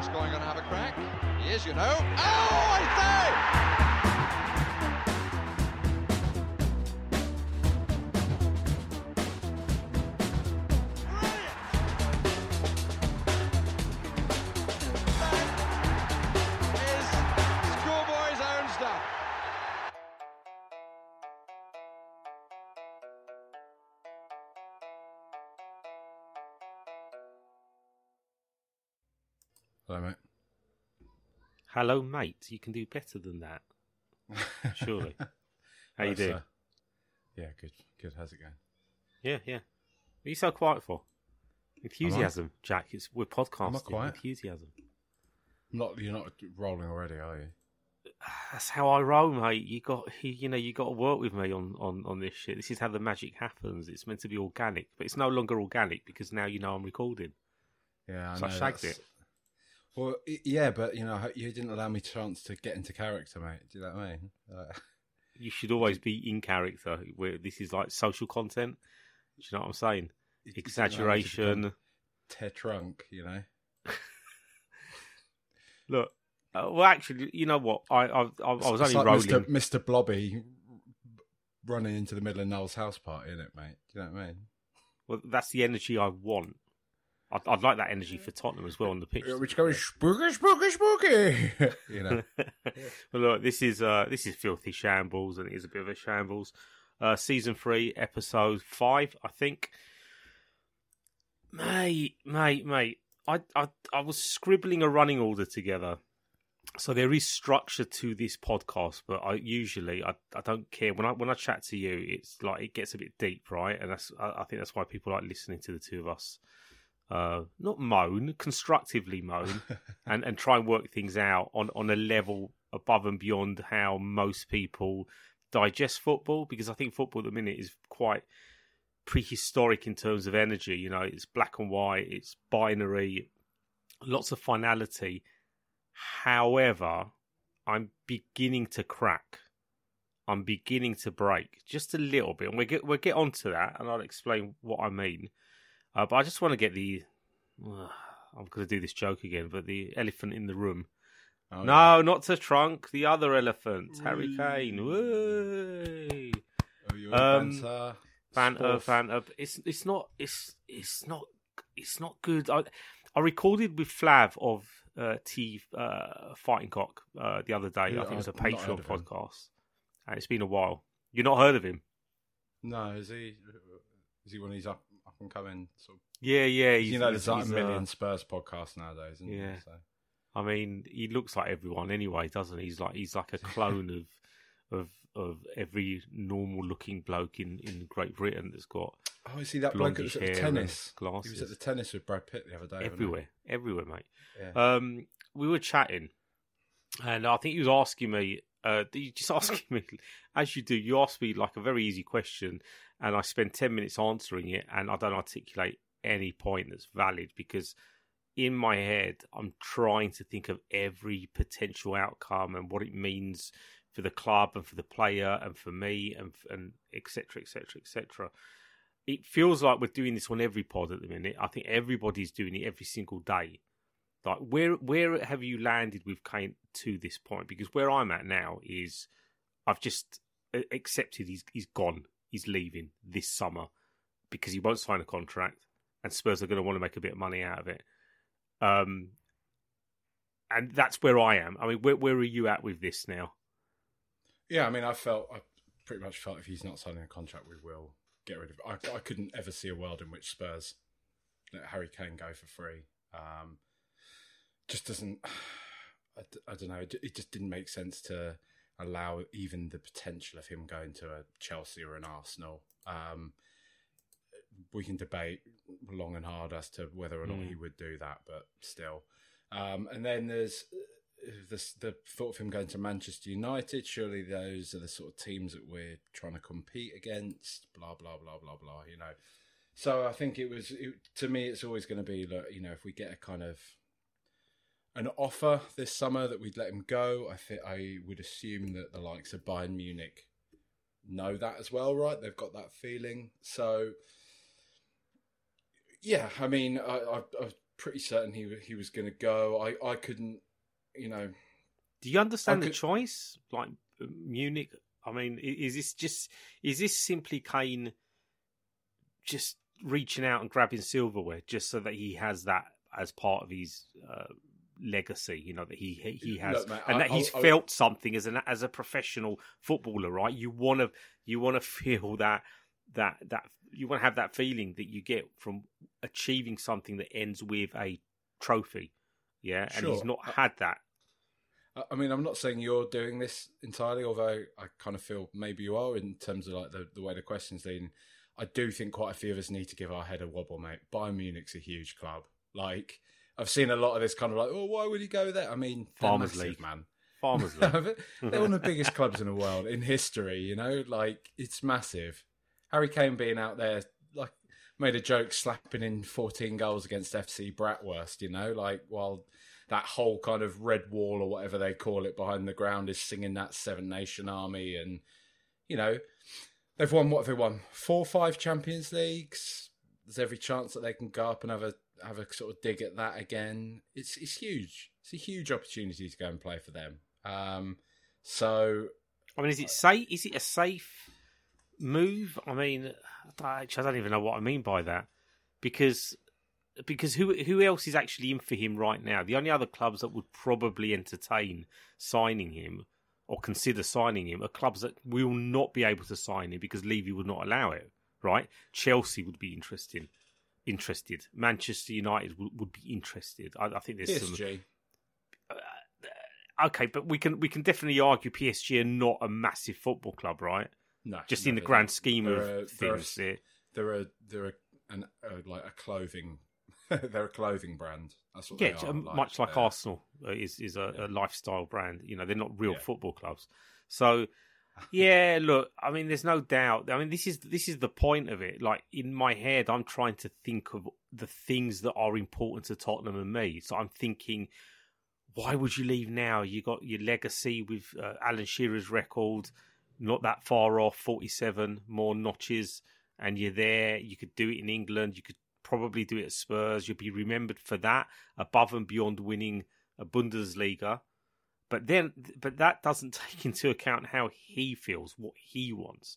Gascoigne going to have a crack. He is, you know. Oh, I say! Hello, mate. You can do better than that, surely. How you doing? uh, yeah, good. Good. How's it going? Yeah, yeah. What are you so quiet for? Enthusiasm, Jack. It's we're podcasting. quiet? Enthusiasm. Not you're not rolling already, are you? That's how I roll, mate. You got, you, know, you got to work with me on, on, on this shit. This is how the magic happens. It's meant to be organic, but it's no longer organic because now you know I'm recording. Yeah, I So I shagged that's- it. Well, yeah, but you know, you didn't allow me a chance to get into character, mate. Do you know what I mean? Uh, You should always be in character. Where this is like social content. Do you know what I'm saying? you didn't allow me to become Exaggeration. tehTrunk, you know. Look, uh, well, actually, you know what? I I, I, I was It's only like rolling. Mr. Mr. Blobby running into the middle of Noel's house party, isn't it, mate? Do you know what I mean? Well, that's the energy I want. I'd, I'd like that energy for Tottenham as well on the pitch. Which goes spooky, spooky, spooky. you know. well, look, this is uh, this is filthy shambles, and it is a bit of a shambles. Uh, season three, episode five, I think. Mate, mate, mate. I, I I was scribbling a running order together, so there is structure to this podcast. But I usually I, I don't care when I when I chat to you. It's like it gets a bit deep, right? And that's I, I think that's why people like listening to the two of us. Uh, not moan, constructively moan, and, and try and work things out on, on a level above and beyond how most people digest football because I think football at the minute is quite prehistoric in terms of energy. You know, it's black and white, it's binary, lots of finality. However, I'm beginning to crack. I'm beginning to break just a little bit, and we'll get we'll get onto that, and I'll explain what I mean. Uh, but I just want to get the. I'm going to do this joke again, but the elephant in the room. Oh, no, not to trunk. The other elephant, Harry Kane. Whey! Oh, Um, banter, Fanta, spoof. Fanta. It's it's not it's it's not it's not good. I I recorded with Flav of uh, T uh, Fighting Cock uh, the other day. Yeah, I think it was a I've not heard Patreon podcast, and it's been a while. You've not heard of him? No, is he? Is he one of these up, up and coming sort of? Yeah, yeah. you know, he's- there's like a he's, uh, million Spurs podcasts nowadays. Isn't Yeah. There? So. I mean, he looks like everyone anyway, doesn't he? He's like he's like a clone of of of every normal looking bloke in, in Great Britain that's got Oh, I see that bloke that was blondish at the tennis. He was at the tennis with Brad Pitt the other day. everywhere, everywhere, mate. Yeah. Um, we were chatting, and I think he was asking me. Uh, you just asking me, as you do, you ask me like a very easy question, and I spend ten minutes answering it, and I don't articulate any point that's valid because in my head I'm trying to think of every potential outcome and what it means for the club and for the player and for me and and etc etc etc. It feels like we're doing this on every pod at the minute. I think everybody's doing it every single day like where where have you landed with Kane to this point? Because where I'm at now is I've just accepted he's he's gone. He's leaving this summer because he won't sign a contract, and Spurs are going to want to make a bit of money out of it. Um, and that's where I am. I mean, where where are you at with this now? Yeah, I mean, I felt I pretty much felt if he's not signing a contract, we will get rid of. It. I, I couldn't ever see a world in which Spurs let Harry Kane go for free. Um, just doesn't. I don't know. It, it just didn't make sense to allow even the potential of him going to a Chelsea or an Arsenal. Um, we can debate long and hard as to whether or not Mm. he would do that, but still. Um, and then there's uh, the, the thought of him going to Manchester United. Surely those are the sort of teams that we're trying to compete against. Blah blah blah blah blah. You know. So I think it was it, to me. It's always going to be look. You know, if we get a kind of an offer this summer that we'd let him go, I think I would assume that the likes of Bayern Munich know that as well, right? They've got that feeling. So yeah, I mean, I, I, I pretty certain he he was going to go. I I couldn't, you know. Do you understand I the could- choice? Like Munich. I mean, is this just is this simply Kane just reaching out and grabbing silverware just so that he has that as part of his uh, legacy? You know that he he, has Look, mate, and I- that he's I- felt something as an as a professional footballer, right? You want to you want to feel that that that you want to have that feeling that you get from achieving something that ends with a trophy. Yeah, and he's not had that. I- mean, I'm not saying you're doing this entirely, although I kind of feel maybe you are in terms of like the, the way the questions lean. I do think quite a few of us need to give our head a wobble, mate. Bayern Munich's a huge club. Like I've seen a lot of this kind of like, oh, why would he go there? I mean, Farmers massive, League. man. Farmers League. they're one of the biggest clubs in the world in history. You know, like it's massive. Harry Kane being out there, like, made a joke slapping in 14 goals against FC Bratwurst. You know, like while that whole kind of red wall or whatever they call it behind the ground is singing that Seven Nation Army, and you know, they've won what have they won? Four, five Champions Leagues. There's every chance that they can go up and have a have a sort of dig at that again. It's it's huge. It's a huge opportunity to go and play for them. Um, so I mean, is it safe? Is it a safe move? I mean, I don't- actually, I don't even know what I mean by that because because who who else is actually in for him right now? The only other clubs that would probably entertain signing him or consider signing him are clubs that will not be able to sign him because Levy would not allow it. Right? Chelsea would be interesting. Interested. Manchester United would, would be interested. I, I think there's some PSG. Uh, okay, but we can we can definitely argue PSG are not a massive football club, right? No, Just no, in the grand not. scheme They're of they're things, they're- They're a they're an uh, like a clothing they're a clothing brand. That's what yeah, are. um, much like Arsenal uh, is is a, Yeah. a lifestyle brand. You know, they're not real Yeah. football clubs. So, yeah, look, I mean, there's no doubt. I mean, this is this is the point of it. Like in my head, I'm trying to think of the things that are important to Tottenham and me. So I'm thinking, why would you leave now? You got your legacy with uh, Alan Shearer's record, not that far off, 47 more notches, and you're there. You could do it in England. You could probably do it at Spurs. You'll be remembered for that, above and beyond winning a Bundesliga. But then, but that doesn't take into account how he feels, what he wants.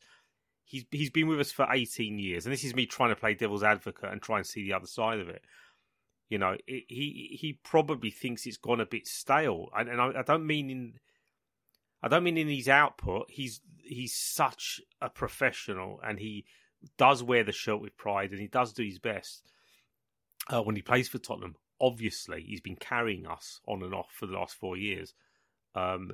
He's he's been with us for 18 years, and this is me trying to play devil's advocate and try and see the other side of it. You know, it, he he probably thinks it's gone a bit stale, and, and I, I don't mean in I don't mean in his output. He's he's such a professional, and he does wear the shirt with pride, and he does do his best uh, when he plays for Tottenham. Obviously, he's been carrying us on and off for the last four years. Um,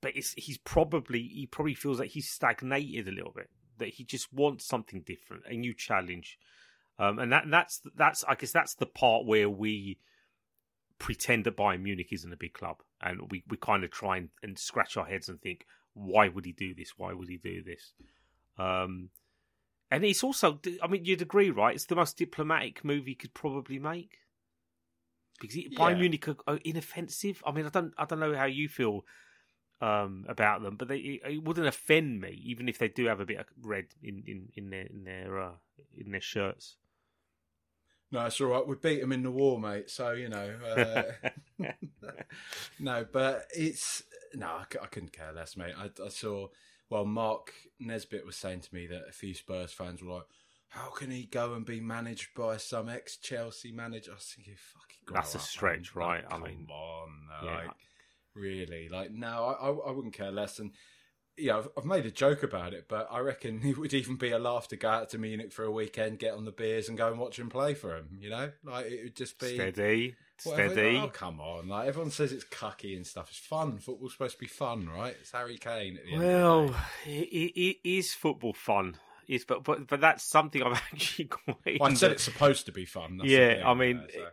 but he's probably he probably feels like he's stagnated a little bit. That he just wants something different, a new challenge, um, and that that's that's I guess that's the part where we pretend that Bayern Munich isn't a big club, and we, we kind of try and, and scratch our heads and think, why would he do this? Why would he do this? Um, and it's also, I mean, you'd agree, right? It's the most diplomatic move he could probably make because he, Bayern Munich are, are inoffensive. I mean, I don't, I don't know how you feel um, about them, but they, it, it wouldn't offend me, even if they do have a bit of red in in, in their in their uh, in their shirts. No, it's all right. We beat them in the war, mate. So you know, uh, no, but it's no. I couldn't care less, mate. I, I saw. Well, Mark Nesbitt was saying to me that a few Spurs fans were like, "How can he go and be managed by some ex-Chelsea manager?" I was thinking, "Fucking That's a stretch, man. right? I Come mean, on, yeah. like really, like no, I, I, I wouldn't care less." And yeah, I've, I've made a joke about it, but I reckon it would even be a laugh to go out to Munich for a weekend, get on the beers, and go and watch him play for him. You know, like it would just be Steady, steady. Oh come on! Like everyone says, it's cucky and stuff. It's fun. Football's supposed to be fun, right? It's Harry Kane. At the end Well, of the day. it, it, is football fun. It's but but but that's something I've actually quite. Well, I said it's supposed to be fun. That's Yeah, I mean, know, so.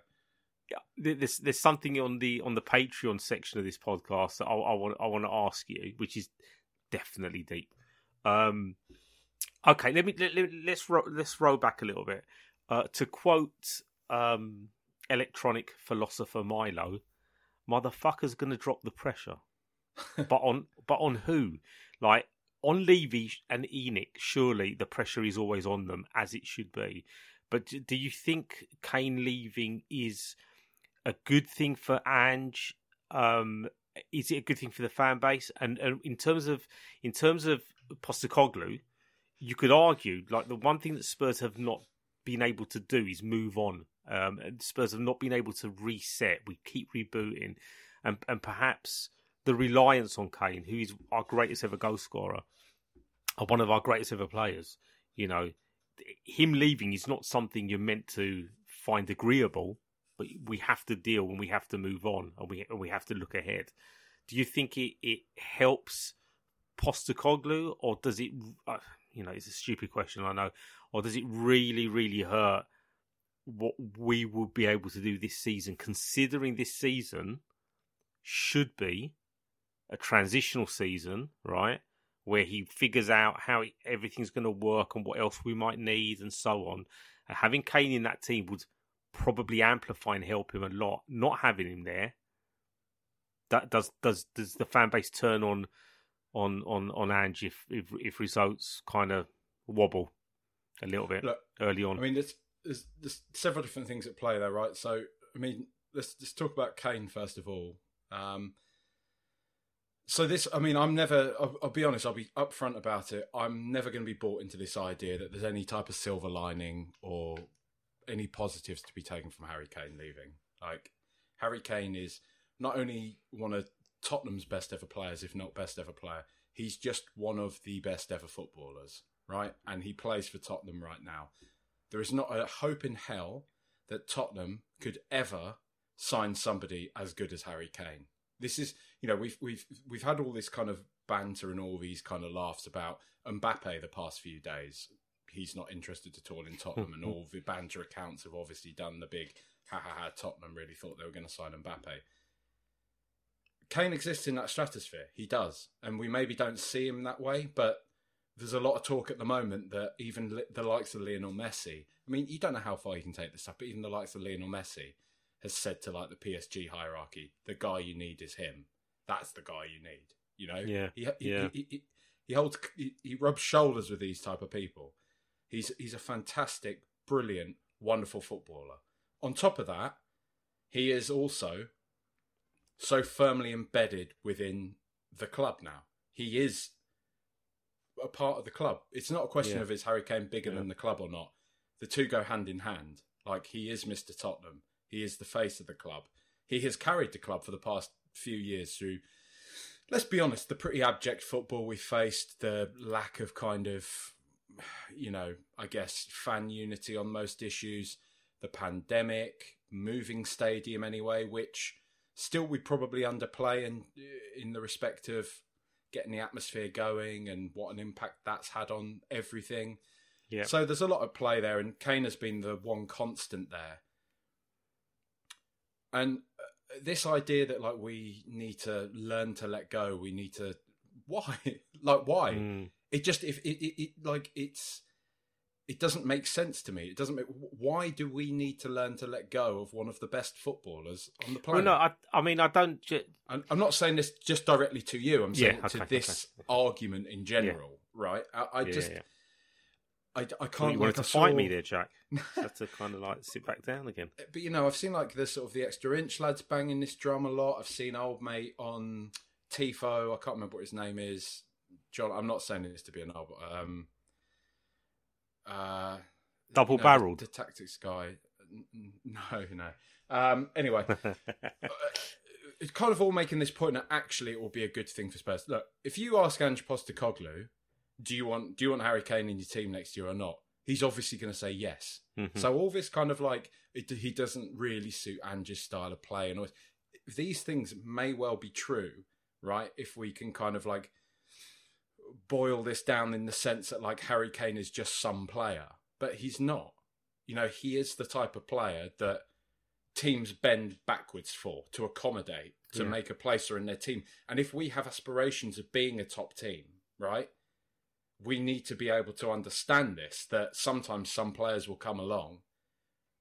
There's there's something on the on the Patreon section of this podcast that I, I want I want to ask you, which is definitely deep. Um, okay, let me let, let, let's ro- let's roll back a little bit. Uh, to quote um, electronic philosopher Mylo, "Motherfucker's gonna drop the pressure." but on but on who? Like on Levy and ENIC, surely the pressure is always on them as it should be. But do you think Kane leaving is a good thing for Ange? Um, is it a good thing for the fan base? And, and in terms of in terms of Postecoglou, you could argue like the one thing that Spurs have not been able to do is move on. Um, Spurs have not been able to reset. We keep rebooting, and and perhaps the reliance on Kane, who is our greatest ever goal scorer, or one of our greatest ever players. You know, him leaving is not something you're meant to find agreeable, but we have to deal and we have to move on and we and we have to look ahead. Do you think it, it helps Postecoglou or does it? Uh, you know, it's a stupid question, I know. Or does it really, really hurt what we will be able to do this season, considering this season should be a transitional season, right? Where he figures out how everything's going to work and what else we might need and so on. And having Kane in that team would probably amplify and help him a lot. Not having him there, that does does does the fan base turn on on on on Ange if if, if results kind of wobble a little bit Look, early on. I mean, there's, there's there's several different things at play there, right? So, I mean, let's let's talk about Kane first of all. Um, so this, I mean, I'm never. I'll, I'll, be honest. I'll be upfront about it. I'm never going to be bought into this idea that there's any type of silver lining or any positives to be taken from Harry Kane leaving. Like Harry Kane is not only one of Tottenham's best ever players, if not best ever player. He's just one of the best ever footballers, right? And he plays for Tottenham right now. There is not a hope in hell that Tottenham could ever sign somebody as good as Harry Kane. This is, you know, we've we've we've had all this kind of banter and all these kind of laughs about Mbappe the past few days. He's not interested at all in Tottenham, and all the banter accounts have obviously done the big ha ha ha. Tottenham really thought they were going to sign Mbappe. Kane exists in that stratosphere. He does, and we maybe don't see him that way, but there's a lot of talk at the moment that even the likes of Lionel Messi. I mean, you don't know how far you can take this stuff, but even the likes of Lionel Messi has said to like the PSG hierarchy, the guy you need is him. That's the guy you need. You know, yeah, he, he yeah. He, he, he holds, he, he rubs shoulders with these type of people. He's he's a fantastic, brilliant, wonderful footballer. On top of that, he is also so firmly embedded within the club now. He is a part of the club. It's not a question yeah. of is Harry Kane bigger yeah. than the club or not. The two go hand in hand. Like he is Mr. Tottenham. He is the face of the club. He has carried the club for the past few years through let's be honest, the pretty abject football we faced, the lack of kind of you know, I guess fan unity on most issues, the pandemic, moving stadium anyway, which still we probably underplay in in the respect of getting the atmosphere going and what an impact that's had on everything. Yeah. So there's a lot of play there, and Kane has been the one constant there. And uh, this idea that like we need to learn to let go, we need to why like why mm. it just if it, it, it like it's it doesn't make sense to me. It doesn't make. Why do we need to learn to let go of one of the best footballers on the planet? Well, no, I, I mean, I don't. Ju- I'm, I'm, not saying this just directly to you. I'm saying yeah, okay, to this okay. argument in general, yeah. right? I, I yeah, just, I, I can't. Well, you wanted to fight me there, Jack. To kind of like sit back down again. But you know, I've seen like the sort of the extra inch lads banging this drum a lot. I've seen old mate on Tifo. I can't remember what his name is. John. I'm not saying this to be an old. Um, uh, Double barreled. The, the, tactics guy. No, no. Um, anyway, uh, it's kind of all making this point that actually it will be a good thing for Spurs. Look, if you ask Ange Postecoglou, do you want do you want Harry Kane in your team next year or not? He's obviously going to say yes. Mm-hmm. So all this kind of like it, he doesn't really suit Ange's style of play, and all, these things may well be true, right? If we can kind of like boil this down in the sense that like Harry Kane is just some player, but he's not. You know, he is the type of player that teams bend backwards for to accommodate to yeah. make a placer in their team. And if we have aspirations of being a top team, right? We need to be able to understand this that sometimes some players will come along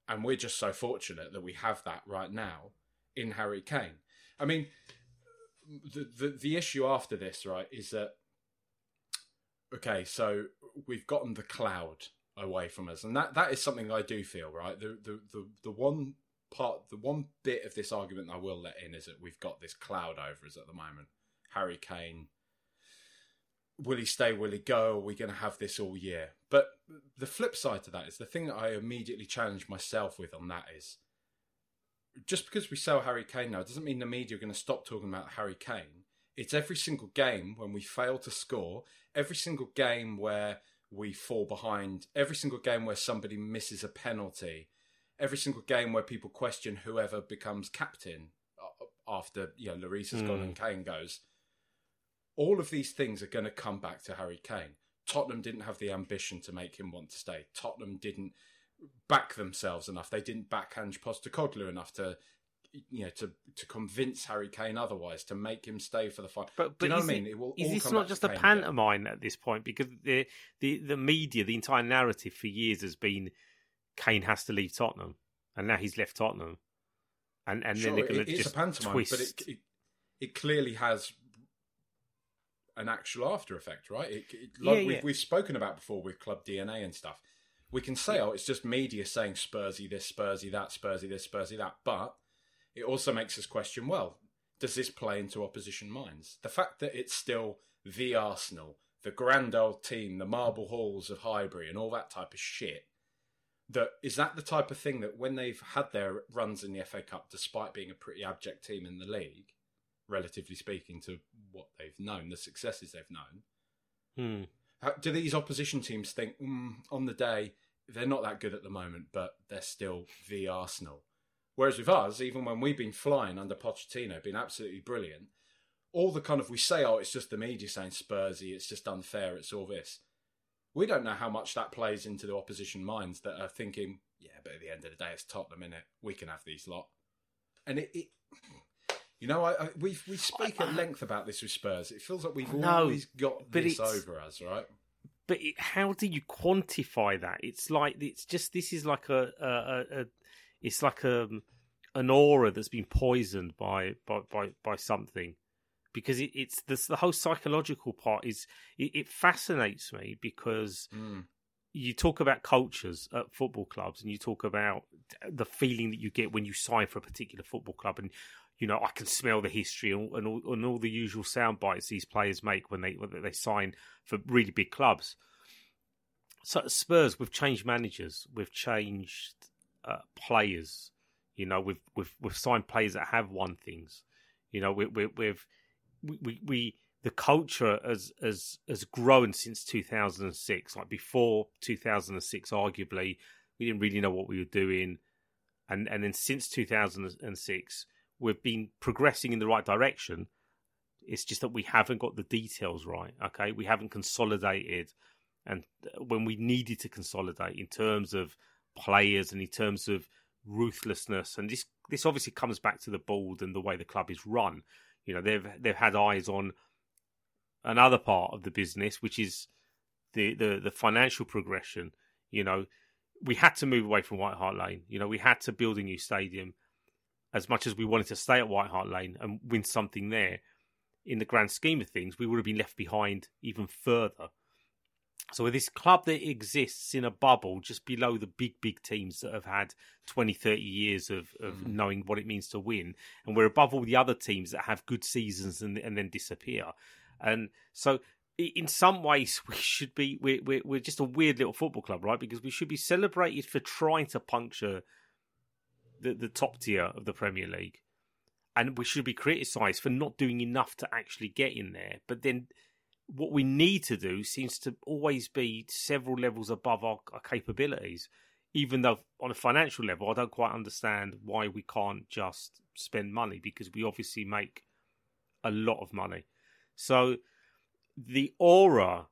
and we're just so fortunate that we have that right now in Harry Kane. I mean, the, the the issue after this, right, is that okay, so we've gotten the cloud away from us, and that that is something I do feel right. The the the, the one part, the one bit of this argument I will let in is that we've got this cloud over us at the moment. Harry Kane. Will he stay? Will he go? Are we going to have this all year? But the flip side to that is the thing that I immediately challenge myself with on that is just because we sell Harry Kane now doesn't mean the media are going to stop talking about Harry Kane. It's every single game when we fail to score, every single game where we fall behind, every single game where somebody misses a penalty, every single game where people question whoever becomes captain after you know Lloris has mm. gone and hmm. Kane goes. All of these things are going to come back to Harry Kane. Tottenham didn't have the ambition to make him want to stay. Tottenham didn't back themselves enough. They didn't back Ange Postecoglou enough to you know to to convince Harry Kane otherwise to make him stay for the fight. But, but you know what I mean? It, is this not just a pantomime again. at this point? Because the, the the media, the entire narrative for years has been Kane has to leave Tottenham, and now he's left Tottenham, and and sure, then they're going to just a pantomime, twist. but it, it, it clearly has an actual after effect, right? It, like yeah, we've, yeah. we've spoken about before with club DNA and stuff we can say, oh, it's just media saying Spursy this, Spursy that, Spursy this, Spursy that. But it also makes us question, well, does this play into opposition minds? The fact that it's still the Arsenal, the grand old team, the marble halls of Highbury, and all that type of shit. That is that the type of thing that when they've had their runs in the FA Cup, despite being a pretty abject team in the league, relatively speaking to what they've known, the successes they've known, hmm do these opposition teams think mm, on the day they're not that good at the moment, but they're still the Arsenal? Whereas with us, even when we've been flying under Pochettino, been absolutely brilliant, all the kind of we say, oh, it's just the media saying Spursy, it's just unfair, it's all this. We don't know how much that plays into the opposition minds that are thinking, yeah, but at the end of the day, it's Tottenham in it. We can have these lot, and it, it you know, I, I, we we speak at length about this with Spurs. It feels like we've no, always got this over us, right? But it, how do you quantify that? It's like it's just this is like a, a, a, a it's like a um, an aura that's been poisoned by by by, by something because it, it's this, the whole psychological part is it, it fascinates me because mm. you talk about cultures at football clubs and you talk about the feeling that you get when you sign for a particular football club and you know, I can smell the history and, and, all, and all the usual sound bites these players make when they when they sign for really big clubs. So Spurs, we've changed managers, we've changed uh, players. You know, we've we've we've signed players that have won things. You know, we, we, we've we, we the culture has has has grown since 2006. Like before 2006, arguably, we didn't really know what we were doing, and and then since 2006 we've been progressing in the right direction. It's just that we haven't got the details right. Okay, we haven't consolidated, and uh, when we needed to consolidate in terms of players and in terms of ruthlessness, and this this obviously comes back to the board and the way the club is run. You know, they've they've had eyes on another part of the business, which is the the, the financial progression. You know, we had to move away from White Hart Lane. You know, we had to build a new stadium as much as we wanted to stay at White Hart Lane and win something there, in the grand scheme of things, we would have been left behind even further. So with this club that exists in a bubble just below the big, big teams that have had 20, 30 years of, of mm. knowing what it means to win, and we're above all the other teams that have good seasons and, and then disappear. And so in some ways we should be we're, we're, we're just a weird little football club right because we should be celebrated for trying to puncture the, the top tier of the Premier League. And we should be criticised for not doing enough to actually get in there. But then what we need to do seems to always be several levels above our, our capabilities. Even though on a financial level, I don't quite understand why we can't just spend money because we obviously make a lot of money. So the aura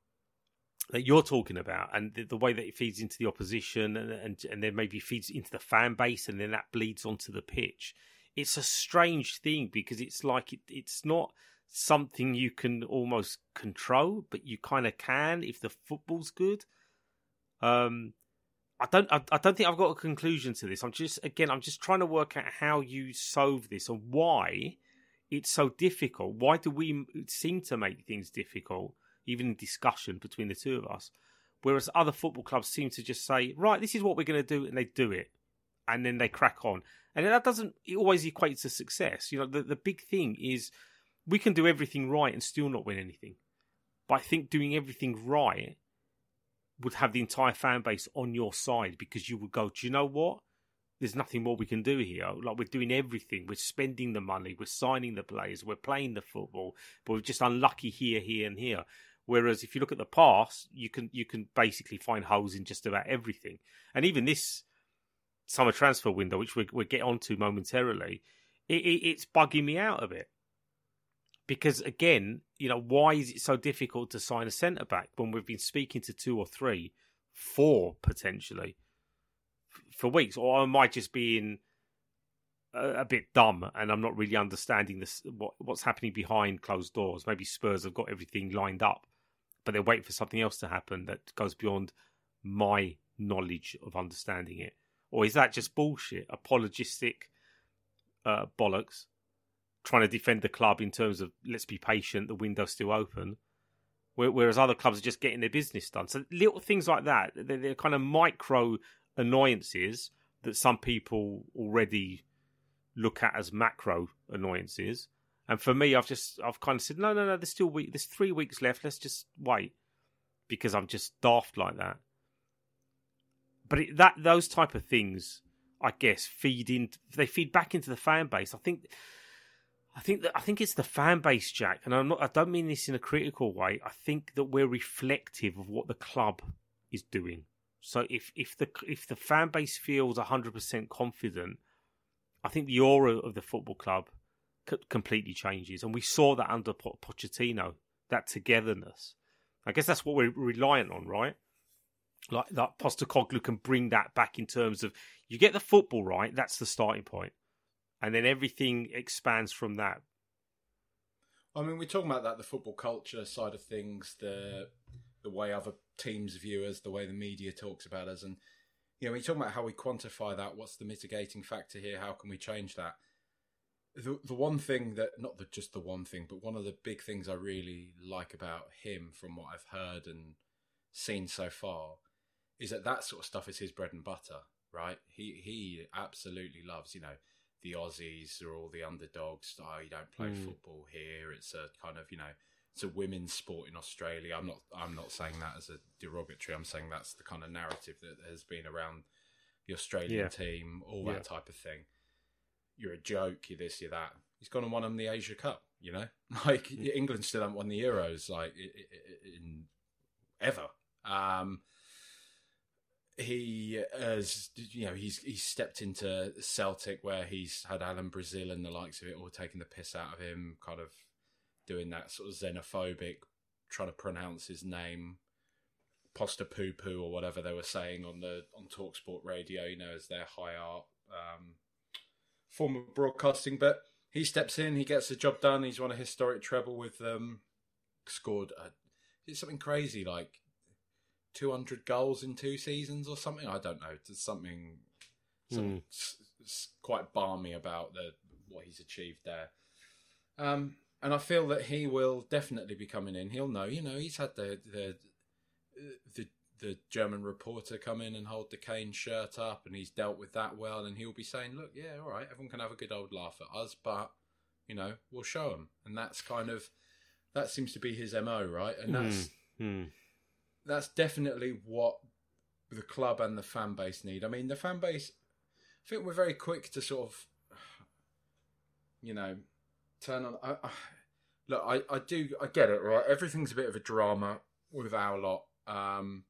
that you're talking about and the, the, way that it feeds into the opposition and, and and then maybe feeds into the fan base and then that bleeds onto the pitch it's a strange thing because it's like it, it's not something you can almost control but you kind of can if the football's good um I don't I, I don't think I've got a conclusion to this I'm just again I'm just trying to work out how you solve this and why it's so difficult why do we seem to make things difficult even in discussion between the two of us, Whereas other football clubs seem to just say, right, this is what we're going to do, and they do it, and then they crack on. And that doesn't always equate to success. You know, the, the big thing is we can do everything right and still not win anything. But I think doing everything right would have the entire fan base on your side because you would go, do you know what? There's nothing more we can do here. Like we're doing everything. We're spending the money. We're signing the players. We're playing the football. But we're just unlucky here, here, and here. Whereas if you look at the past, you can you can basically find holes in just about everything. And even this summer transfer window, which we, we'll get onto momentarily, it, it, it's bugging me out a bit. Because again, you know, why is it so difficult to sign a centre back when we've been speaking to two or three, four potentially for weeks? Or I just being a, a bit dumb and I'm not really understanding this what what's happening behind closed doors? Maybe Spurs have got everything lined up, but they're waiting for something else to happen that goes beyond my knowledge of understanding it. Or is that just bullshit, apologistic uh, bollocks? Trying to defend the club in terms of let's be patient, the window's still open. Whereas other clubs are just getting their business done. So little things like that, they're, they're kind of micro annoyances that some people already look at as macro annoyances. And for me, I've just I've kind of said, no, no, no. There's still week. There's three weeks left. Let's just wait because I'm just daft like that. But it, that those type of things, I guess, feed in. They feed back into the fan base. I think I think that I think it's the fan base, Jack, and I'm not. I don't mean this in a critical way. I think that we're reflective of what the club is doing. So if if the if the fan base feels 100 percent confident, I think the aura of the football club completely changes, and we saw that under Pochettino, that togetherness. I guess that's what we're reliant on, right? Like that Postecoglou can bring that back in terms of you get the football right. That's the starting point and then everything expands from that. I mean, we're talking about that the football culture side of things, the the way other teams view us, the way the media talks about us, and you know, we talk about how we quantify that. What's the mitigating factor here? How can we change that? The the one thing that not the, just the one thing, but one of the big things I really like about him, from what I've heard and seen so far, is that that sort of stuff is his bread and butter. Right? He he absolutely loves. You know the Aussies are all the underdogs. Oh, you don't play mm. football here. It's a kind of you know, it's a women's sport in Australia. I'm not I'm not saying that as a derogatory. I'm saying that's the kind of narrative that has been around the Australian yeah. team, all that yeah. type of thing. You're a joke. You're this. You're that. He's gone and won them the Asia Cup. You know, like mm. England still haven't won the Euros like in ever. Um, he has, you know, he's he's stepped into Celtic where he's had Alan Brazil and the likes of it all taking the piss out of him, kind of doing that sort of xenophobic, trying to pronounce his name, posta poo poo or whatever they were saying on the on Talksport radio, you know, as their high art um, form of broadcasting. But he steps in, he gets the job done. He's won a historic treble with them, scored a, something crazy like 200 goals in two seasons or something. I don't know. There's something, something mm. quite barmy about the what he's achieved there. Um, and I feel that he will definitely be coming in. He'll know, you know, he's had the the the, the German reporter come in and hold the Kane shirt up, and he's dealt with that well. And he'll be saying, "Look, yeah, all right, everyone can have a good old laugh at us, but you know, we'll show them." And that's kind of that seems to be his mo, right? And that's. Mm. Mm that's definitely what the club and the fan base need. I mean, the fan base, I think we're very quick to sort of, you know, turn on. I, I, look, I, I do, I get it, right? Everything's a bit of a drama with our lot. Um,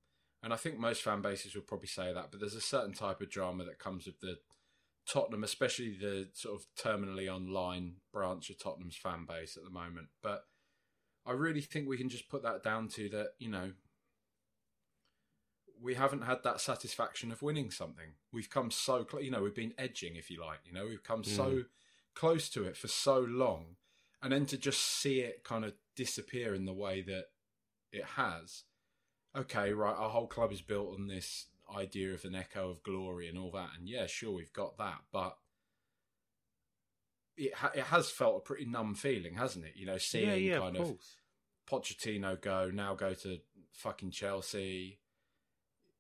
and I think most fan bases would probably say that, but there's a certain type of drama that comes with the Tottenham, especially the sort of terminally online branch of Tottenham's fan base at the moment. But I really think we can just put that down to that, you know, we haven't had that satisfaction of winning something. We've come so close, you know, we've been edging, if you like, you know, we've come mm. so close to it for so long. And then to just see it kind of disappear in the way that it has. Okay, right, our whole club is built on this idea of an echo of glory and all that. And yeah, sure, we've got that. But it, ha- it has felt a pretty numb feeling, hasn't it? You know, seeing yeah, yeah, kind of, of Pochettino go, now go to fucking Chelsea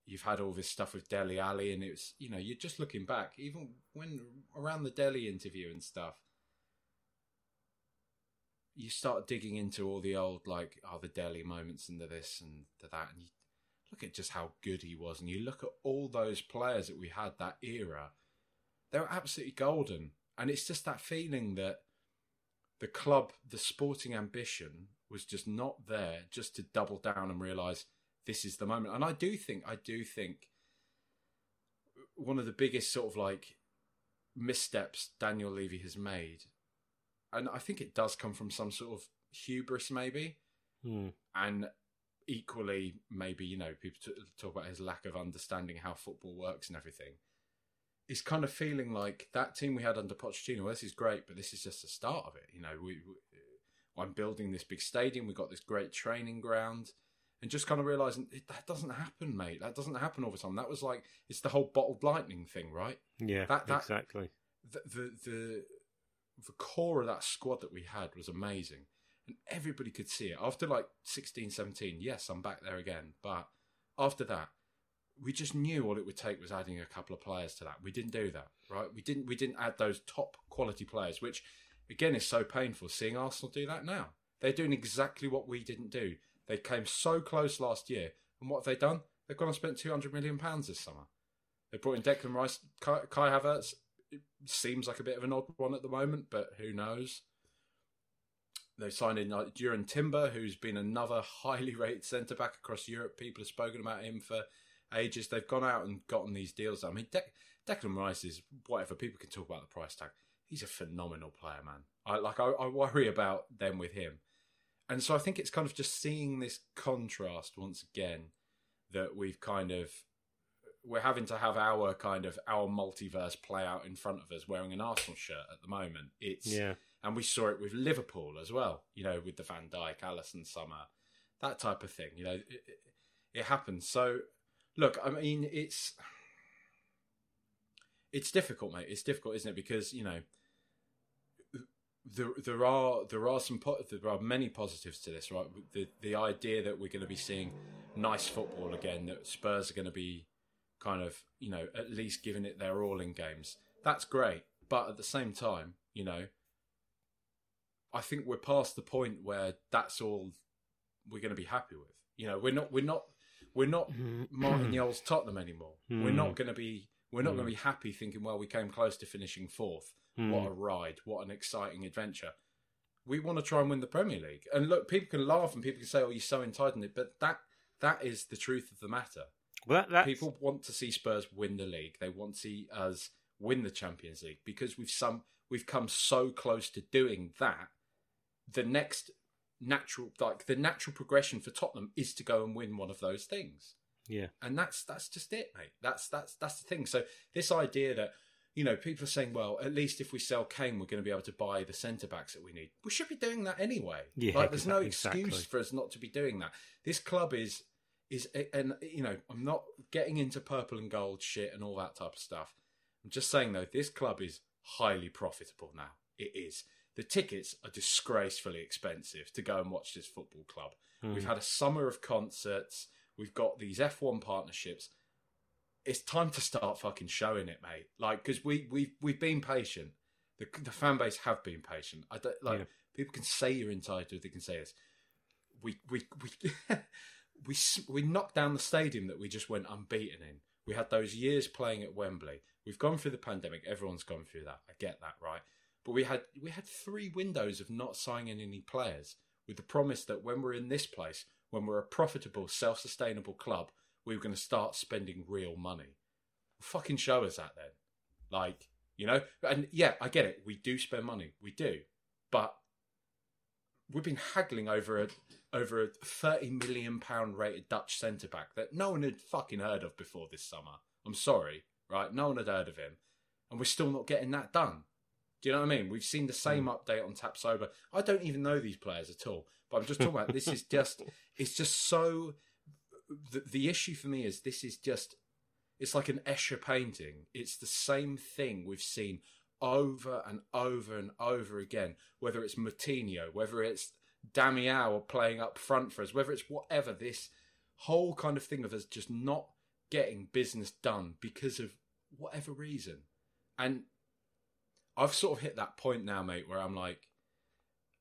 you've had all this stuff with Dele Alli, and it's you know you're just looking back, even when around the Delhi interview and stuff, you start digging into all the old like oh the Dele moments and the this and the that, and you look at just how good he was, and you look at all those players that we had that era, they were absolutely golden, and it's just that feeling that the club, the sporting ambition was just not there, just to double down and realise this is the moment. And I do think, I do think one of the biggest sort of like missteps Daniel Levy has made, and I think it does come from some sort of hubris, maybe, Hmm. and equally maybe you know people t- talk about his lack of understanding how football works and everything. Is kind of feeling like that team we had under Pochettino. Well, this is great, but this is just the start of it. You know, we, we I'm building this big stadium. We've got this great training ground and just kind of realizing it, that doesn't happen, mate. That doesn't happen all the time. That was like it's the whole bottled lightning thing, right? Yeah, That- that- exactly. The, the the the core of that squad that we had was amazing, and everybody could see it. After like 16, 17, yes, I'm back there again. But after that, we just knew all it would take was adding a couple of players to that. We didn't do that, right? We didn't we didn't add those top quality players, which again is so painful seeing Arsenal do that now. They're doing exactly what we didn't do. They came so close last year, and what have they done? They've gone and spent two hundred million pounds this summer. They brought in Declan Rice, Kai, Havertz. It seems like a bit of an odd one at the moment, but who knows? They signed in like Jurrien Timber, who's been another highly rated centre back across Europe. People have spoken about him for ages. They've gone out and gotten these deals. I mean, De- Declan Rice is whatever. People can talk about the price tag. He's a phenomenal player, man. I like. I, I worry about them with him, and so I think it's kind of just seeing this contrast once again that we've kind of we're having to have our kind of our multiverse play out in front of us wearing an Arsenal shirt at the moment. It's Yeah, and we saw it with Liverpool as well. You know, with the Van Dijk, Alisson, Summer, that type of thing. You know, it, it, it happens. So, look, I mean, it's it's difficult, mate. It's difficult, isn't it? Because you know, there there are there are some po- there are many positives to this, right? The the idea that we're going to be seeing nice football again, that Spurs are going to be kind of you know at least giving it their all in games. That's great, but at the same time, you know, I think we're past the point where that's all we're going to be happy with. You know, we're not we're not we're not mm-hmm. Martin Jol's Tottenham anymore. We're not mm. going to be we're not going to mm. be happy thinking, well, we came close to finishing fourth. What hmm. a ride! What an exciting adventure! We want to try and win the Premier League. And look, people can laugh and people can say, "Oh, you're so entitled," but that that is the truth of the matter. well, that, People want to see Spurs win the league. They want to see us win the Champions League because we've some we've come so close to doing that. The next natural like the natural progression for Tottenham is to go and win one of those things. yeah, And that's that's just it, mate. That's that's that's the thing. So this idea that you know people are saying, well, at least if we sell Kane, we're going to be able to buy the centre backs that we need. We should be doing that anyway. Yeah, like there's no exactly. excuse for us not to be doing that. This club is is and you know I'm not getting into purple and gold shit and all that type of stuff. I'm just saying though, this club is highly profitable now. It is. The tickets are disgracefully expensive to go and watch this football club. Hmm. We've had a summer of concerts. We've got these F1 partnerships. It's time to start fucking showing it, mate. Like, because we we've we've been patient. The the fan base have been patient. I don't like Yeah. people can say you're entitled. They can say this. We we we we we knocked down the stadium that we just went unbeaten in. We had those years playing at Wembley. We've gone through the pandemic. Everyone's gone through that. I get that, right? But we had we had three windows of not signing any players with the promise that when we're in this place, when we're a profitable, self-sustainable club, we were going to start spending real money. Fucking show us that then. Like, you know, and yeah, I get it. We do spend money. We do. But we've been haggling over a over a 30 million pound rated Dutch centre back that no one had fucking heard of before this summer. I'm sorry, right? No one had heard of him. And we're still not getting that done. Do you know what I mean? We've seen the same hmm. update on Tapsoba. I don't even know these players at all. But I'm just talking about this is just it's just so the, the issue for me is this is just it's like an Escher painting. It's the same thing we've seen over and over and over again. Whether it's Moutinho, whether it's Damiao playing up front for us, whether it's whatever. This whole kind of thing of us just not getting business done because of whatever reason. And I've sort of hit that point now, mate, where I'm like,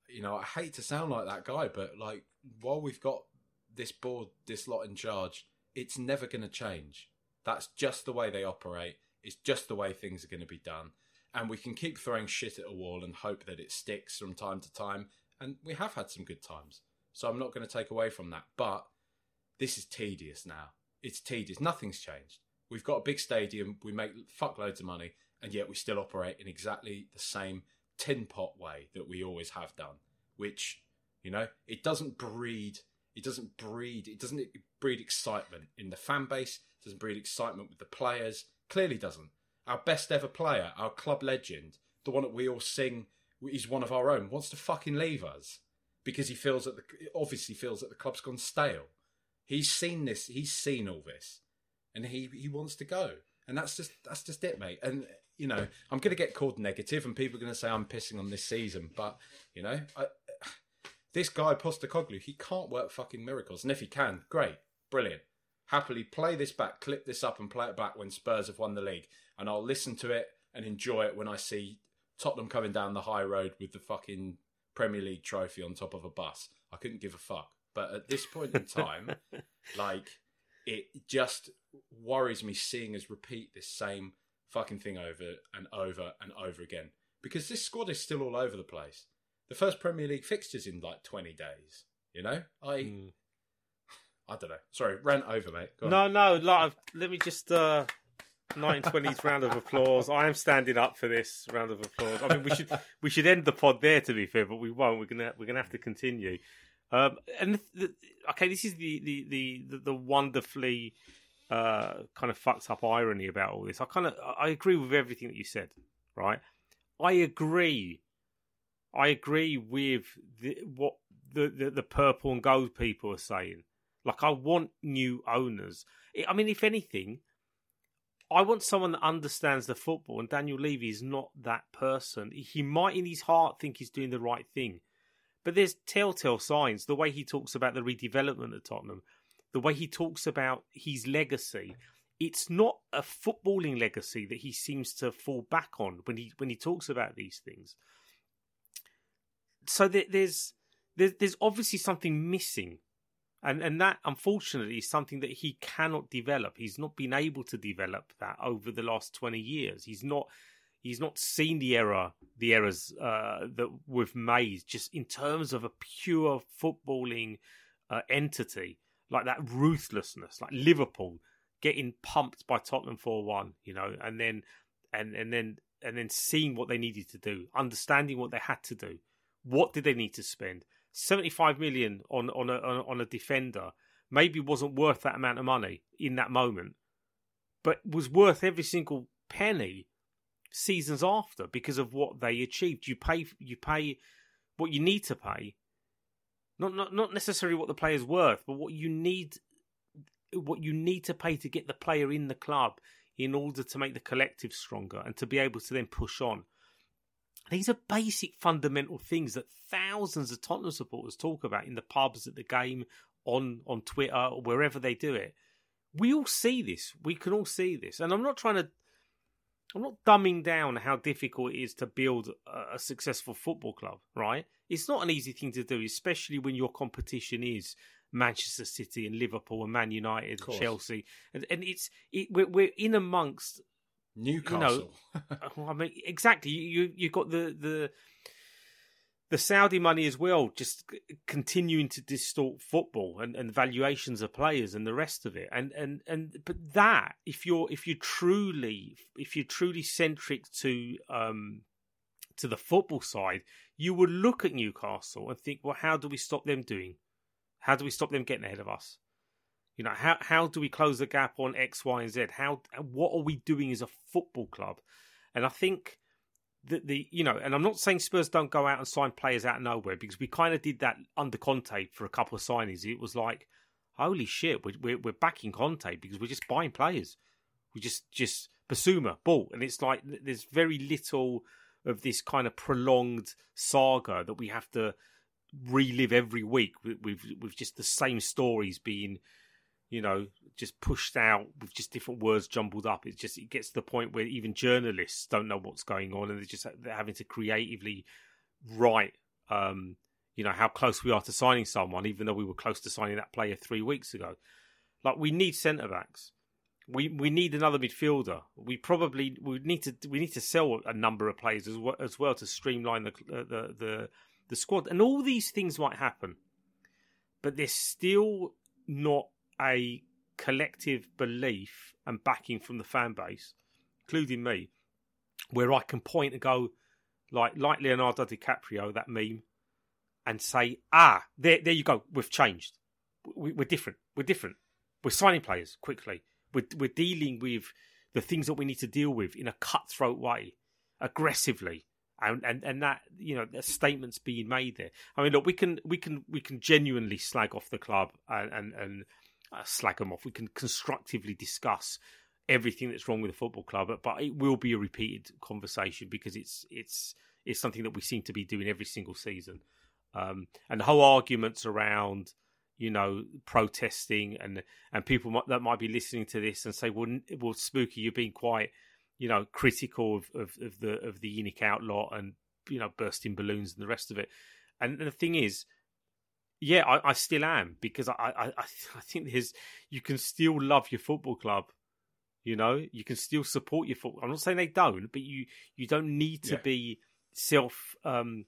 you know, I hate to sound like that guy, but like, while we've got this board, this lot in charge, it's never going to change. That's just the way they operate. It's just the way things are going to be done. And we can keep throwing shit at a wall and hope that it sticks from time to time. And we have had some good times. So I'm not going to take away from that. But this is tedious now. It's tedious. Nothing's changed. We've got a big stadium. We make fuckloads of money. And yet we still operate in exactly the same tin pot way that we always have done. Which, you know, it doesn't breed. It doesn't breed. It doesn't breed excitement in the fan base. It doesn't breed excitement with the players. Clearly doesn't. Our best ever player, our club legend, the one that we all sing is one of our own, wants to fucking leave us because he feels that the obviously feels that the club's gone stale. He's seen this. He's seen all this, and he he wants to go. And that's just that's just it, mate. And you know, I'm going to get called negative, and people are going to say I'm pissing on this season. But you know, I, this guy Postecoglou, he can't work fucking miracles. And if he can, great, brilliant. Happily play this back, clip this up, and play it back when Spurs have won the league. And I'll listen to it and enjoy it when I see Tottenham coming down the high road with the fucking Premier League trophy on top of a bus. I couldn't give a fuck. But at this point in time, like it just worries me seeing us repeat this same fucking thing over and over and over again because this squad is still all over the place. The first Premier League fixtures in like 20 days, you know? I mm. I don't know. Sorry, rant over, mate. no, no, like, let me just uh 1920s round of applause. I am standing up for this round of applause. I mean, we should we should end the pod there, to be fair, but we won't. We're gonna we're gonna have to continue. Um, and the, the, okay, this is the the the the wonderfully uh, kind of fucked up irony about all this. I kind of I agree with everything that you said. Right, I agree. I agree with the, what the, the the purple and gold people are saying. Like, I want new owners. I mean, if anything, I want someone that understands the football, and Daniel Levy is not that person. He might, in his heart, think he's doing the right thing, but there's telltale signs. The way he talks about the redevelopment at Tottenham, the way he talks about his legacy, it's not a footballing legacy that he seems to fall back on when he when he talks about these things. So there, there's there's there's obviously something missing and and that unfortunately is something that he cannot develop. He's not been able to develop that over the last twenty years. He's not he's not seen the error the errors uh, that we've made just in terms of a pure footballing uh, entity like that ruthlessness, like Liverpool getting pumped by Tottenham four one, you know, and then and and then and then seeing what they needed to do, understanding what they had to do. What did they need to spend? 75 million on on a on a defender maybe wasn't worth that amount of money in that moment, but was worth every single penny seasons after because of what they achieved. You pay you pay what you need to pay, not not not necessarily what the player's worth, but what you need what you need to pay to get the player in the club in order to make the collective stronger and to be able to then push on. These are basic fundamental things that thousands of Tottenham supporters talk about in the pubs, at the game, on on Twitter, or wherever they do it. We all see this. We can all see this. And I'm not trying to I'm not dumbing down how difficult it is to build a, a successful football club, right? It's not an easy thing to do, especially when your competition is Manchester City and Liverpool and Man United and Chelsea, and, and it's it, we're, we're in amongst Newcastle. You know, I mean, exactly. You you got the the the Saudi money as well, just continuing to distort football and, and valuations of players and the rest of it. And and and but that if you're if you're truly if you're truly centric to um to the football side, you would look at Newcastle and think, well, how do we stop them doing? How do we stop them getting ahead of us? You know, how how do we close the gap on X, Y, and Z? How what are we doing as a football club? And I think that the you know, and I'm not saying Spurs don't go out and sign players out of nowhere because we kind of did that under Conte for a couple of signings. It was like, holy shit, we're we're, we're backing Conte because we're just buying players. We just just Bissouma, ball, and it's like there's very little of this kind of prolonged saga that we have to relive every week with with, with just the same stories being you know, just pushed out with just different words jumbled up. It just it gets to the point where even journalists don't know what's going on, and they're just they're having to creatively write, um, you know, how close we are to signing someone, even though we were close to signing that player three weeks ago. Like we need centre backs. We we need another midfielder. We probably we need to we need to sell a number of players as well, as well to streamline the the the the squad. And all these things might happen, but they're still not a collective belief and backing from the fan base, including me, where I can point and go, like like Leonardo DiCaprio, that meme, and say, ah, there there you go, we've changed, we, we're different, we're different, we're signing players quickly, we're we're dealing with the things that we need to deal with in a cutthroat way, aggressively. And, and and that you know, statements being made there. I mean, look, we can we can we can genuinely slag off the club and and, and uh, slag them off. We can constructively discuss everything that's wrong with the football club, but, it will be a repeated conversation because it's it's it's something that we seem to be doing every single season. Um, and the whole arguments around you know protesting and and people might, that might be listening to this and say, well, well, spooky, you're being quite you know critical of, of, of the of the ENIC outlaw and you know bursting balloons and the rest of it. And the thing is, yeah, I, I still am because I, I I think there's you can still love your football club. You know, you can still support your football. I'm not saying they don't, but you you don't need to yeah. be self um,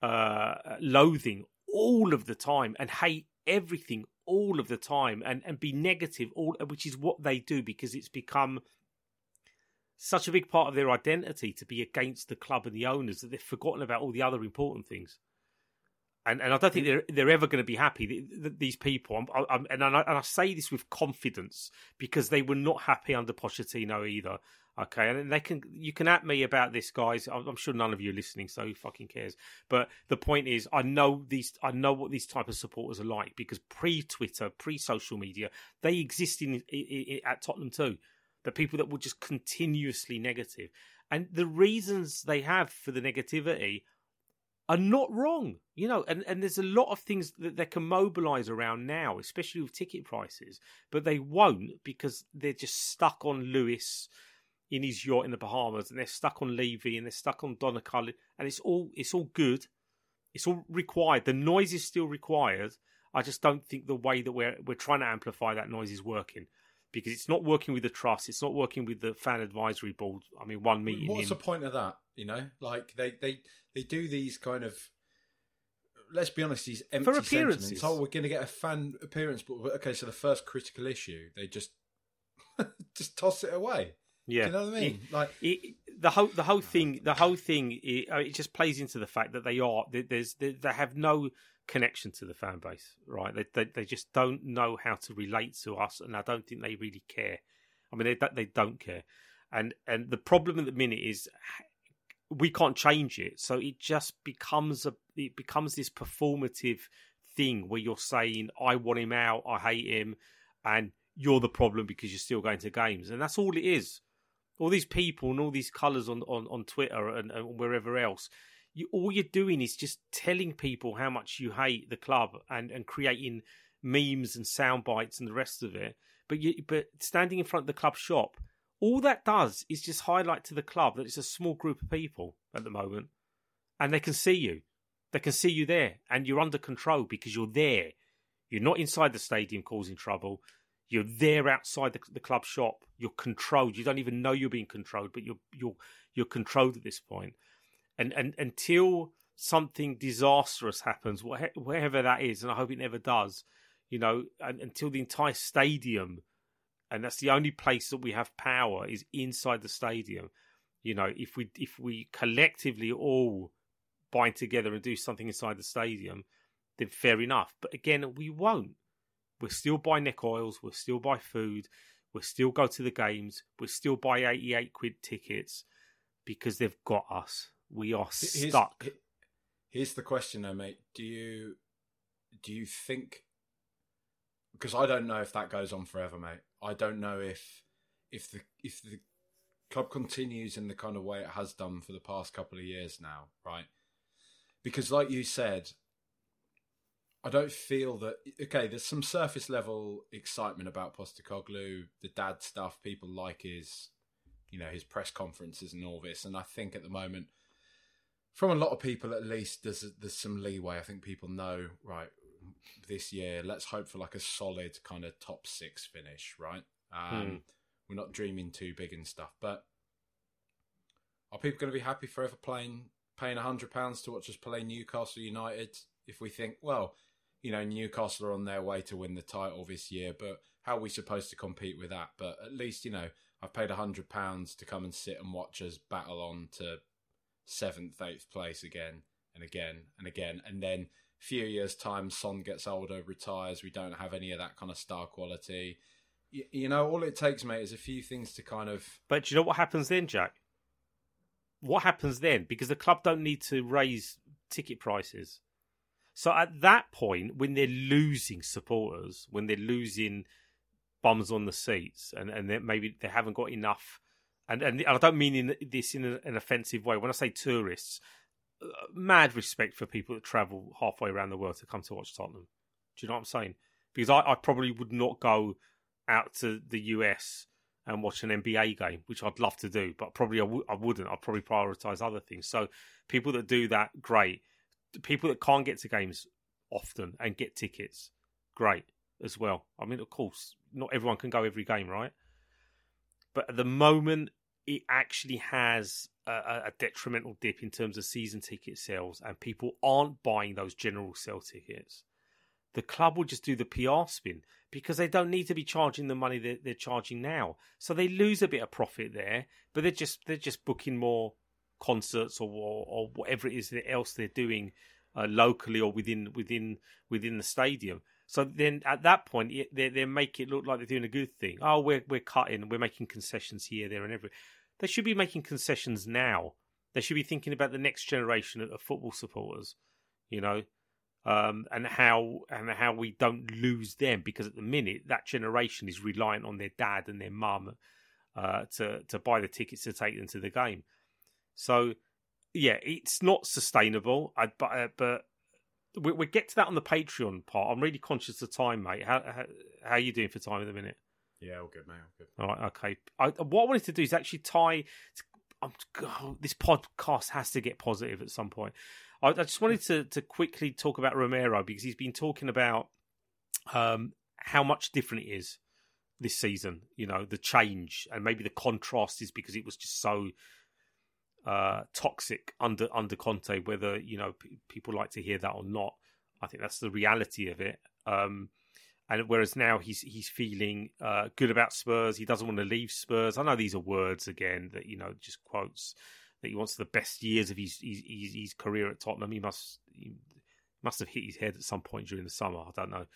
uh, loathing all of the time and hate everything all of the time and and be negative all which is what they do because it's become such a big part of their identity to be against the club and the owners that they've forgotten about all the other important things and and I don't think they're they're ever going to be happy. These people, I'm, I'm, and, I, and I say this with confidence because they were not happy under Pochettino either. Okay, and they can you can at me about this, guys. I'm sure none of you are listening, so who fucking cares? But the point is, I know these, I know what these type of supporters are like because pre-Twitter, pre-social media, they exist in, in, in at Tottenham too. The people that were just continuously negative, and the reasons they have for the negativity are not wrong, you know, and, and there's a lot of things that they can mobilize around now, especially with ticket prices, but they won't because they're just stuck on Lewis in his yacht in the Bahamas, and they're stuck on Levy, and they're stuck on Donna Cullen, and it's all it's all good, it's all required. The noise is still required. I just don't think the way that we're we're trying to amplify that noise is working because it's not working with the trust. It's not working with the fan advisory board. I mean, one meeting. What's in... the point of that? You know, like they they they do these kind of. Let's be honest, these empty for appearances. sentiments. Oh, we're going to get a fan appearance, but okay, so the first critical issue, they just just toss it away. Yeah, do you know what I mean? It, like it, the whole the whole thing, the whole thing, it, it, just plays into the fact that they are there's they, they have no connection to the fan base, right? They, they, they just don't know how to relate to us, and I don't think they really care. I mean, they they don't care, and and the problem at the minute is we can't change it, so it just becomes a it becomes this performative thing where you're saying I want him out, I hate him, and you're the problem because you're still going to games, and that's all it is. All these people and all these colours on, on, on Twitter and, and wherever else, you, all you're doing is just telling people how much you hate the club and, and creating memes and sound bites and the rest of it. But you, but standing in front of the club shop, all that does is just highlight to the club that it's a small group of people at the moment, and they can see you. They can see you there, and you're under control because you're there. You're not inside the stadium causing trouble. You're there outside the, the club shop. You're controlled. You don't even know you're being controlled, but you're you're you're controlled at this point and and until something disastrous happens, whatever that is, and I hope it never does, you know, until the entire stadium, and that's the only place that we have power is inside the stadium. You know, if we if we collectively all bind together and do something inside the stadium, then fair enough. But again, we won't. We'll still buy neck oils. We'll still buy food. We'll still go to the games. We'll still buy eighty-eight quid tickets because they've got us. We are stuck. Here's, here's the question, though, mate. Do you do you think? Because I don't know if that goes on forever, mate. I don't know if if the if the club continues in the kind of way it has done for the past couple of years now, right? Because, like you said, I don't feel that. Okay, there's some surface level excitement about Postecoglou, the dad stuff. People like his, you know, his press conferences and all this. And I think at the moment, from a lot of people at least, there's there's some leeway. I think people know right this year. Let's hope for like a solid kind of top six finish. Right, um, hmm. we're not dreaming too big and stuff, but are people going to be happy forever playing paying a hundred pounds to watch us play Newcastle United? If we think, well, you know, Newcastle are on their way to win the title this year, but how are we supposed to compete with that? But at least, you know, I've paid a hundred pounds to come and sit and watch us battle on to seventh, eighth place again and again and again. And then few years' time, Son gets older, retires. We don't have any of that kind of star quality. You, you know, all it takes, mate, is a few things to kind of. But you know what happens then, Jack? What happens then? Because the club don't need to raise ticket prices. So at that point, when they're losing supporters, when they're losing bums on the seats, and and maybe they haven't got enough, and and I don't mean in this in an offensive way. When I say tourists, mad respect for people that travel halfway around the world to come to watch Tottenham. Do you know what I'm saying? Because I, I probably would not go out to the US and watch an NBA game, which I'd love to do, but probably I w- I wouldn't. I'd probably prioritize other things. So people that do that, great people that can't get to games often and get tickets, great as well. I mean, of course, not everyone can go every game, right? But at the moment, it actually has a, a, detrimental dip in terms of season ticket sales, and people aren't buying those general sale tickets. The club will just do the PR spin because they don't need to be charging the money that they're charging now, so they lose a bit of profit there. But they're just they're just booking more concerts or or whatever it is else they're doing uh, locally or within within within the stadium. So then at that point they they make it look like they're doing a good thing. Oh, we're we're cutting, we're making concessions here, there, and everywhere. They should be making concessions now. They should be thinking about the next generation of football supporters, you know, um, and how and how we don't lose them because at the minute that generation is reliant on their dad and their mum uh, to to buy the tickets to take them to the game. So, yeah, it's not sustainable. I, but uh, but we, we get to that on the Patreon part. I'm really conscious of time, mate. How how, how are you doing for time at the minute? Yeah, all good, mate. All good. All right, okay. I, what I wanted to do is actually tie. Oh, this podcast has to get positive at some point. I, I, just wanted to to quickly talk about Romero because he's been talking about um, how much different it is this season. You know, the change and maybe the contrast is because it was just so uh, toxic under under Conte. Whether you know p- people like to hear that or not, I think that's the reality of it. Um, and whereas now he's he's feeling uh, good about Spurs, he doesn't want to leave Spurs. I know these are words again that you know just quotes that he wants the best years of his his, his, career at Tottenham. He must he must have hit his head at some point during the summer. I don't know.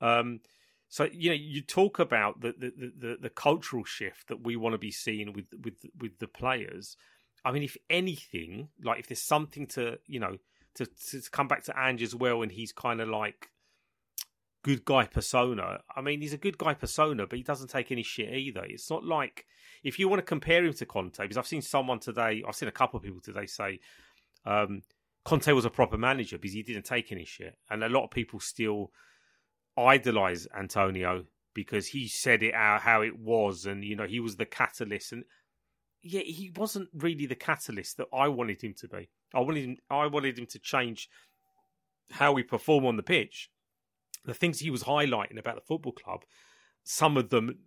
Um, so you know, you talk about the the, the, the cultural shift that we want to be seeing with with with the players. I mean, if anything, like if there's something to you know to to come back to Ange as well, and he's kind of like good guy persona. I mean, he's a good guy persona, but he doesn't take any shit either. It's not like if you want to compare him to Conte, because I've seen someone today, I've seen a couple of people today say um, Conte was a proper manager because he didn't take any shit, and a lot of people still idolize Antonio because he said it out how it was, and you know he was the catalyst, and yeah, he wasn't really the catalyst that I wanted him to be. I wanted him, I wanted him to change how we perform on the pitch. The things he was highlighting about the football club, some of them,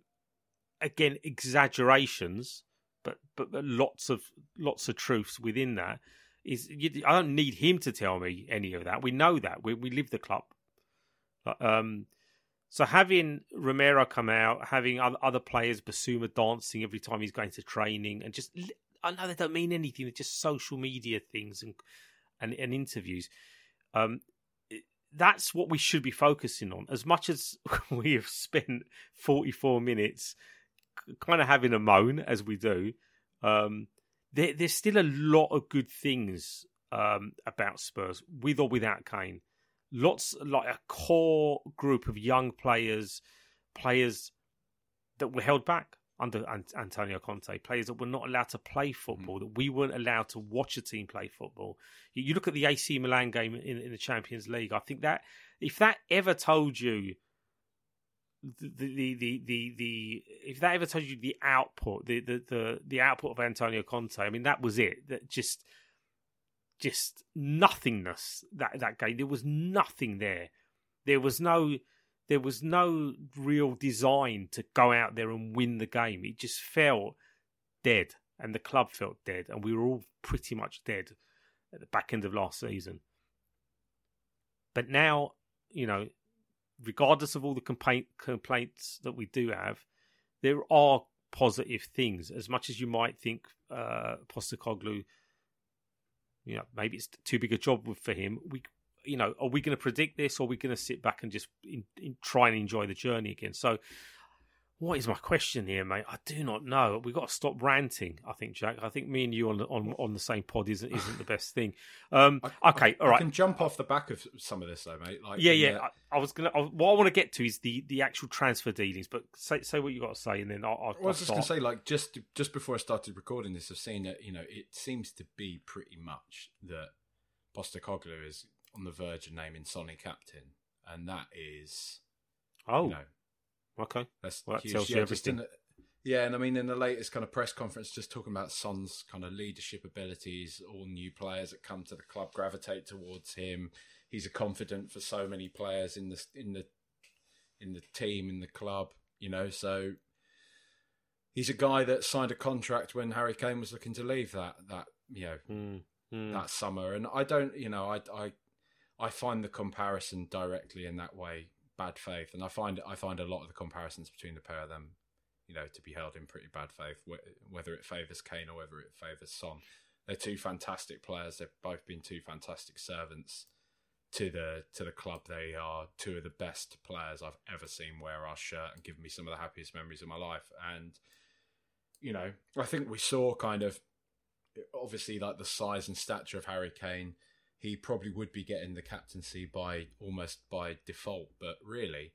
again, exaggerations, but but, but lots of lots of truths within that. Is I don't need him to tell me any of that. We know that we we live the club. Um, so having Romero come out, having other, players, Bissouma dancing every time he's going to training, and just I know they don't mean anything; they're just social media things and and, and interviews. Um, that's what we should be focusing on. As much as we have spent forty four minutes kind of having a moan as we do, um, there, there's still a lot of good things um, about Spurs, with or without Kane lots like a core group of young players, players that were held back. Under Antonio Conte, players that were not allowed to play football, mm. that we weren't allowed to watch a team play football. You, look at the AC Milan game in, in, the Champions League. I think that if that ever told you the, the the the the if that ever told you the output, the the the, the output of Antonio Conte, I mean that was it. That just just nothingness that that game. There was nothing there. There was no there was no real design to go out there and win the game. It just felt dead, and the club felt dead, and we were all pretty much dead at the back end of last season. But now, you know, regardless of all the complaint, complaints that we do have, there are positive things. As much as you might think uh, Postecoglou, you know, maybe it's too big a job for him. We you know, are we going to predict this or are we going to sit back and just in, in, try and enjoy the journey again? So, what is my question here, mate? I do not know. We've got to stop ranting. I think, Jack. I think me and you on on, on the same pod isn't isn't the best thing. Um, I, okay, all right. I can jump off the back of some of this, though, mate. Like, yeah, yeah. I, I, was gonna. what I want to get to is the the actual transfer dealings. But say say what you got to say, and then I'll. I'll I was just gonna say, like, just just before I started recording this, I've seen that you know it seems to be pretty much that Postecoglou is on the verge of naming Sonny captain, and that is oh, you know, okay, that's well, that huge. tells yeah, you everything. yeah, and I mean, in the latest kind of press conference, just talking about Son's kind of leadership abilities, all new players that come to the club gravitate towards him. He's a confident for so many players in the in the in the team in the club, you know. So he's a guy that signed a contract when Harry Kane was looking to leave that that you know mm, mm. that summer, and I don't, you know, I I I find the comparison directly in that way bad faith, and I find I find a lot of the comparisons between the pair of them, you know, to be held in pretty bad faith, whether it favours Kane or whether it favours Son. They're two fantastic players. They've both been two fantastic servants to the to the club. They are two of the best players I've ever seen wear our shirt and give me some of the happiest memories of my life. And you know, I think we saw kind of obviously like the size and stature of Harry Kane he probably would be getting the captaincy by almost by default. But really,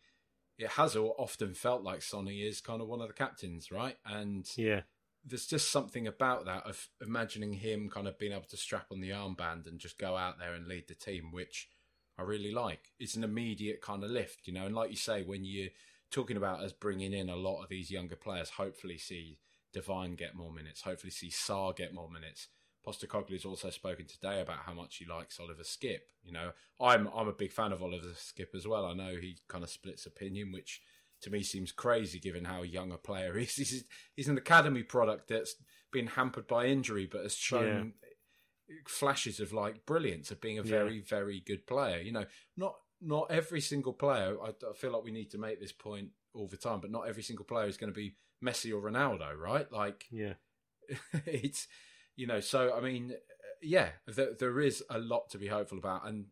it has often felt like Sonny is kind of one of the captains, right? And yeah, there's just something about that of imagining him kind of being able to strap on the armband and just go out there and lead the team, which I really like. It's an immediate kind of lift, you know. And like you say, when you're talking about us bringing in a lot of these younger players, hopefully see Devine get more minutes, hopefully see Sarr get more minutes has also spoken today about how much he likes Oliver Skipp. You know, I'm I'm a big fan of Oliver Skipp as well. I know he kind of splits opinion, which to me seems crazy given how young a player he is. He's, he's an academy product that's been hampered by injury, but has shown yeah. flashes of like brilliance of being a very yeah. very good player. You know, not not every single player. I, I feel like we need to make this point all the time, but not every single player is going to be Messi or Ronaldo, right? Like, yeah, it's you know, so I mean, yeah, there, there is a lot to be hopeful about, and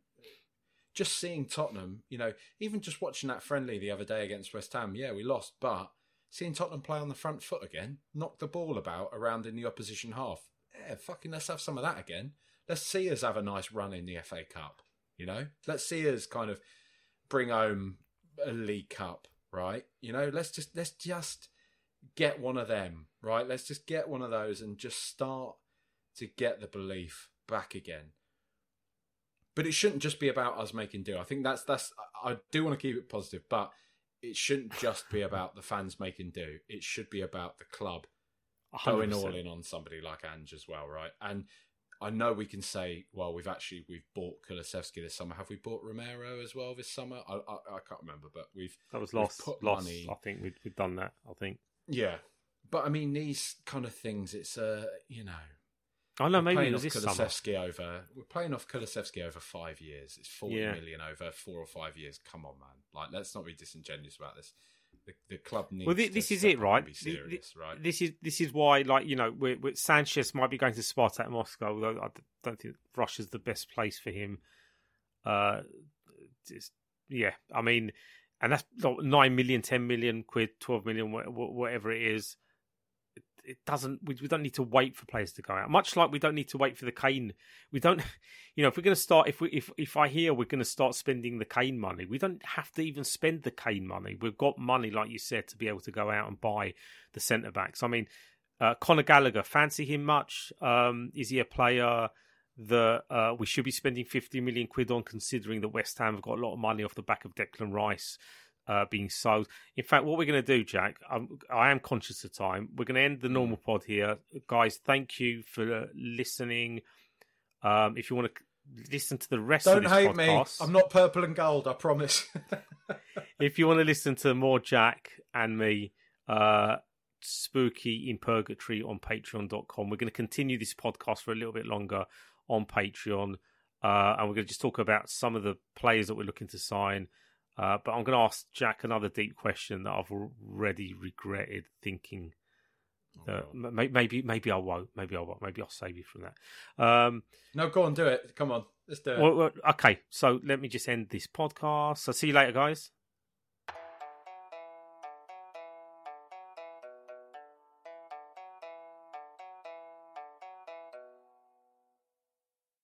just seeing Tottenham, you know, even just watching that friendly the other day against West Ham, yeah, we lost, but seeing Tottenham play on the front foot again, knock the ball about around in the opposition half, yeah, fucking let's have some of that again. Let's see us have a nice run in the FA Cup, you know. Let's see us kind of bring home a League Cup, right? You know, let's just let's just get one of them, right? Let's just get one of those and just start to get the belief back again. But it shouldn't just be about us making do. I think that's that's I do want to keep it positive, but it shouldn't just be about the fans making do. It should be about the club 100%. going all in on somebody like Ange as well, right? And I know we can say, well, we've actually we've bought Kulusevski this summer. Have we bought Romero as well this summer? I I, I can't remember, but we've that was lost. Put lost. Money. I think we've, we've done that. I think. Yeah, but I mean these kind of things. It's uh you know I know, maybe it was this Kulusevski summer. over. We're playing off Kulusevski over five years. It's forty yeah. million over four or five years. Come on, man! Like, let's not be disingenuous about this. The, the club needs. Well, this, this is it, right? Serious, right? This is this is why, like, you know, we're, we're, Sanchez might be going to Spartak Moscow. Although I don't think Russia's the best place for him. Uh, yeah, I mean, and that's nine million, ten million quid, twelve million, whatever it is it doesn't. We, we don't need to wait for players to go out. Much like we don't need to wait for the Kane. We don't. You know, if we're going to start, if we if if I hear we're going to start spending the Kane money, we don't have to even spend the Kane money. We've got money, like you said, to be able to go out and buy the centre backs. I mean, uh, Conor Gallagher, fancy him much? Um, is he a player? that uh, we should be spending 50 million quid on, considering that West Ham have got a lot of money off the back of Declan Rice uh, being sold. In fact, what we're going to do, Jack, I'm, I am conscious of time. We're going to end the mm. normal pod here. Guys, thank you for uh, listening. Um, if you want to listen to the rest Don't hate podcast, me. I'm not purple and gold, I promise. if you want to listen to more Jack and me, uh, Spooky in Purgatory on patreon.com. We're going to continue this podcast for a little bit longer on Patreon. Uh, and we're going to just talk about some of the players that we're looking to sign. Uh, but I'm going to ask Jack another deep question that I've already regretted thinking. That oh, maybe maybe I won't. Maybe I won't. Maybe I'll save you from that. Um, no, go on, do it. Come on, let's do it. Well, well, okay, so let me just end this podcast. So see you later, guys.